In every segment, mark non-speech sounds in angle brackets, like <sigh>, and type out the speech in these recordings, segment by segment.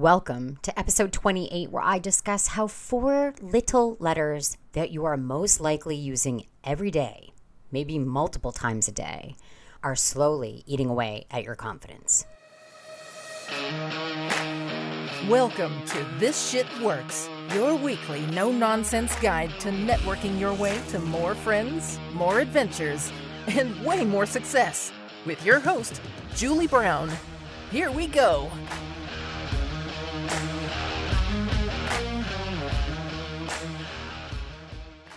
Welcome to episode 28, where I discuss how four little letters that you are most likely using every day, maybe multiple times a day, are slowly eating away at your confidence. Welcome to This Shit Works, your weekly no nonsense guide to networking your way to more friends, more adventures, and way more success. With your host, Julie Brown. Here we go.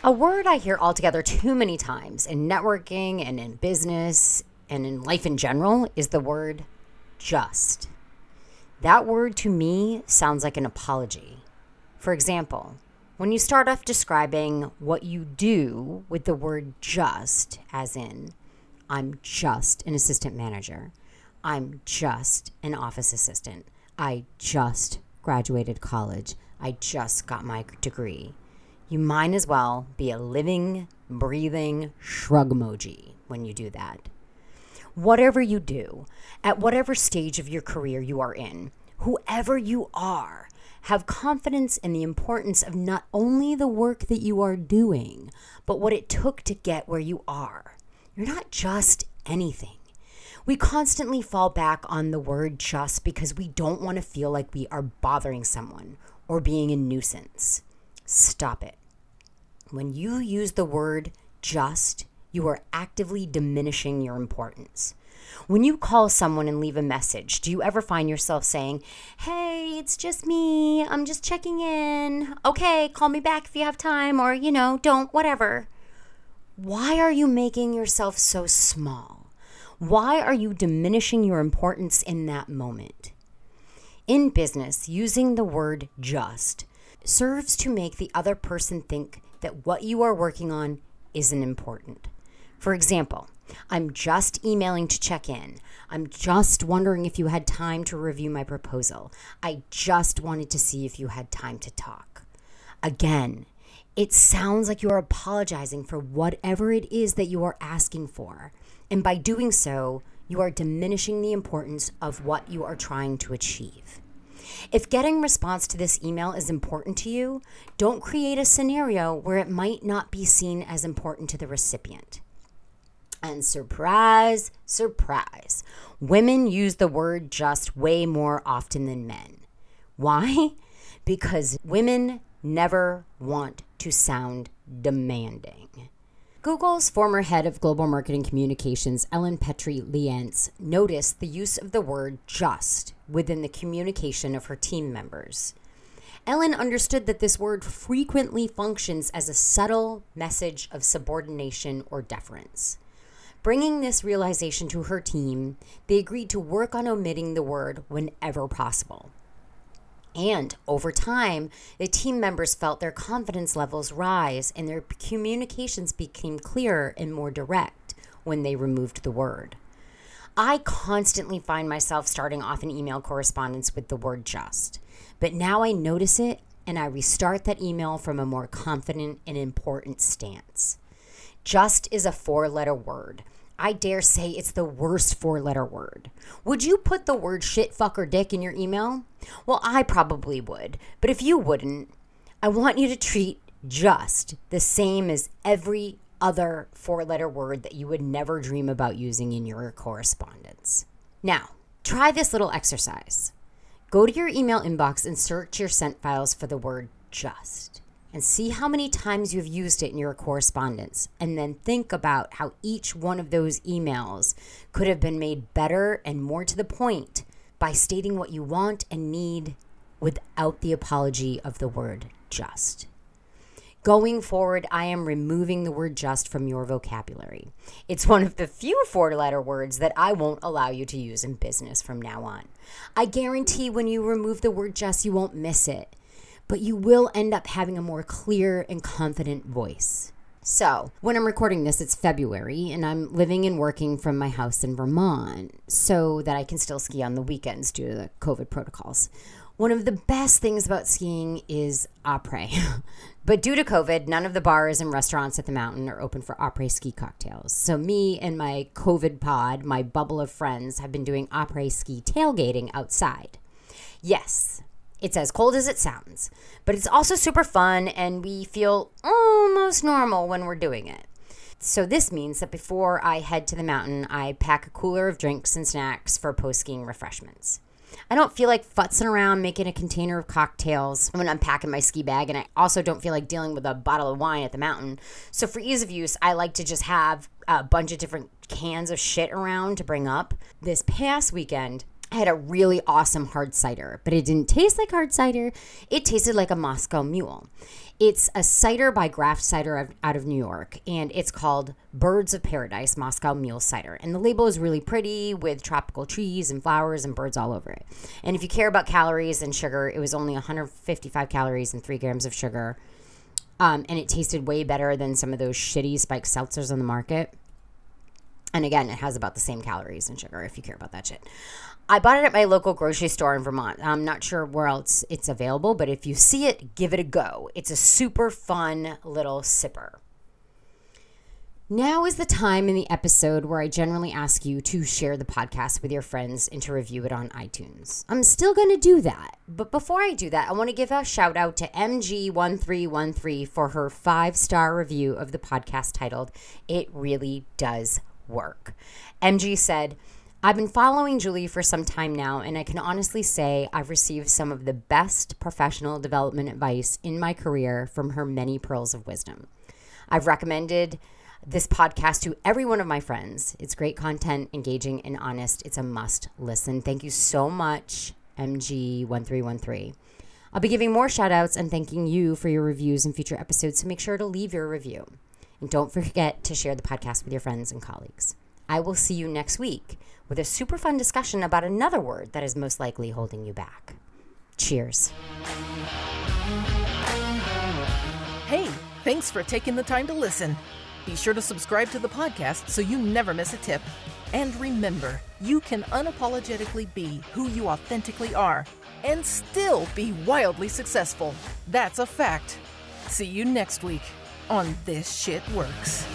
A word I hear altogether too many times in networking and in business and in life in general is the word just. That word to me sounds like an apology. For example, when you start off describing what you do with the word just, as in, I'm just an assistant manager, I'm just an office assistant, I just graduated college, I just got my degree you might as well be a living, breathing shrug emoji when you do that. Whatever you do, at whatever stage of your career you are in, whoever you are, have confidence in the importance of not only the work that you are doing, but what it took to get where you are. You're not just anything. We constantly fall back on the word just because we don't want to feel like we are bothering someone or being a nuisance. Stop it. When you use the word just, you are actively diminishing your importance. When you call someone and leave a message, do you ever find yourself saying, Hey, it's just me. I'm just checking in. Okay, call me back if you have time, or, you know, don't, whatever. Why are you making yourself so small? Why are you diminishing your importance in that moment? In business, using the word just serves to make the other person think that what you are working on isn't important. For example, I'm just emailing to check in. I'm just wondering if you had time to review my proposal. I just wanted to see if you had time to talk. Again, it sounds like you are apologizing for whatever it is that you are asking for. And by doing so, you are diminishing the importance of what you are trying to achieve. If getting response to this email is important to you, don't create a scenario where it might not be seen as important to the recipient. And surprise, surprise, women use the word just way more often than men. Why? Because women never want to sound demanding. Google's former head of global marketing communications, Ellen Petry Leanse, noticed the use of the word just within the communication of her team members. Ellen understood that this word frequently functions as a subtle message of subordination or deference. Bringing this realization to her team, they agreed to work on omitting the word whenever possible. And over time, the team members felt their confidence levels rise and their communications became clearer and more direct when they removed the word. I constantly find myself starting off an email correspondence with the word just, but now I notice it and I restart that email from a more confident and important stance. Just is a four letter word I dare say it's the worst four letter word. Would you put the word shit, fuck, or dick in your email? Well, I probably would. But if you wouldn't, I want you to treat just the same as every other four letter word that you would never dream about using in your correspondence. Now, try this little exercise. Go to your email inbox and search your sent files for the word just and see how many times you've used it in your correspondence. And then think about how each one of those emails could have been made better and more to the point by stating what you want and need without the apology of the word just. Going forward, I am removing the word just from your vocabulary. It's one of the few four letter words that I won't allow you to use in business from now on. I guarantee when you remove the word just, you won't miss it but you will end up having a more clear and confident voice. So, when I'm recording this, it's February, and I'm living and working from my house in Vermont so that I can still ski on the weekends due to the COVID protocols. One of the best things about skiing is après. <laughs> but due to COVID, none of the bars and restaurants at the mountain are open for après ski cocktails. So, me and my COVID pod, my bubble of friends, have been doing après ski tailgating outside. Yes, It's as cold as it sounds, but it's also super fun and we feel almost normal when we're doing it. So, this means that before I head to the mountain, I pack a cooler of drinks and snacks for post skiing refreshments. I don't feel like futzing around making a container of cocktails when I'm packing my ski bag, and I also don't feel like dealing with a bottle of wine at the mountain. So, for ease of use, I like to just have a bunch of different cans of shit around to bring up. This past weekend, I had a really awesome hard cider, but it didn't taste like hard cider. It tasted like a Moscow Mule. It's a cider by Graft Cider out of New York, and it's called Birds of Paradise Moscow Mule Cider. And the label is really pretty with tropical trees and flowers and birds all over it. And if you care about calories and sugar, it was only 155 calories and three grams of sugar. Um, and it tasted way better than some of those shitty spiked seltzers on the market. And again, it has about the same calories and sugar if you care about that shit. I bought it at my local grocery store in Vermont. I'm not sure where else it's available, but if you see it, give it a go. It's a super fun little sipper. Now is the time in the episode where I generally ask you to share the podcast with your friends and to review it on iTunes. I'm still going to do that. But before I do that, I want to give a shout out to MG1313 for her five star review of the podcast titled, It Really Does Work. MG said, I've been following Julie for some time now, and I can honestly say I've received some of the best professional development advice in my career from her many pearls of wisdom. I've recommended this podcast to every one of my friends. It's great content, engaging, and honest. It's a must listen. Thank you so much, MG1313. I'll be giving more shout outs and thanking you for your reviews in future episodes, so make sure to leave your review. And don't forget to share the podcast with your friends and colleagues. I will see you next week with a super fun discussion about another word that is most likely holding you back. Cheers. Hey, thanks for taking the time to listen. Be sure to subscribe to the podcast so you never miss a tip. And remember, you can unapologetically be who you authentically are and still be wildly successful. That's a fact. See you next week on This Shit Works.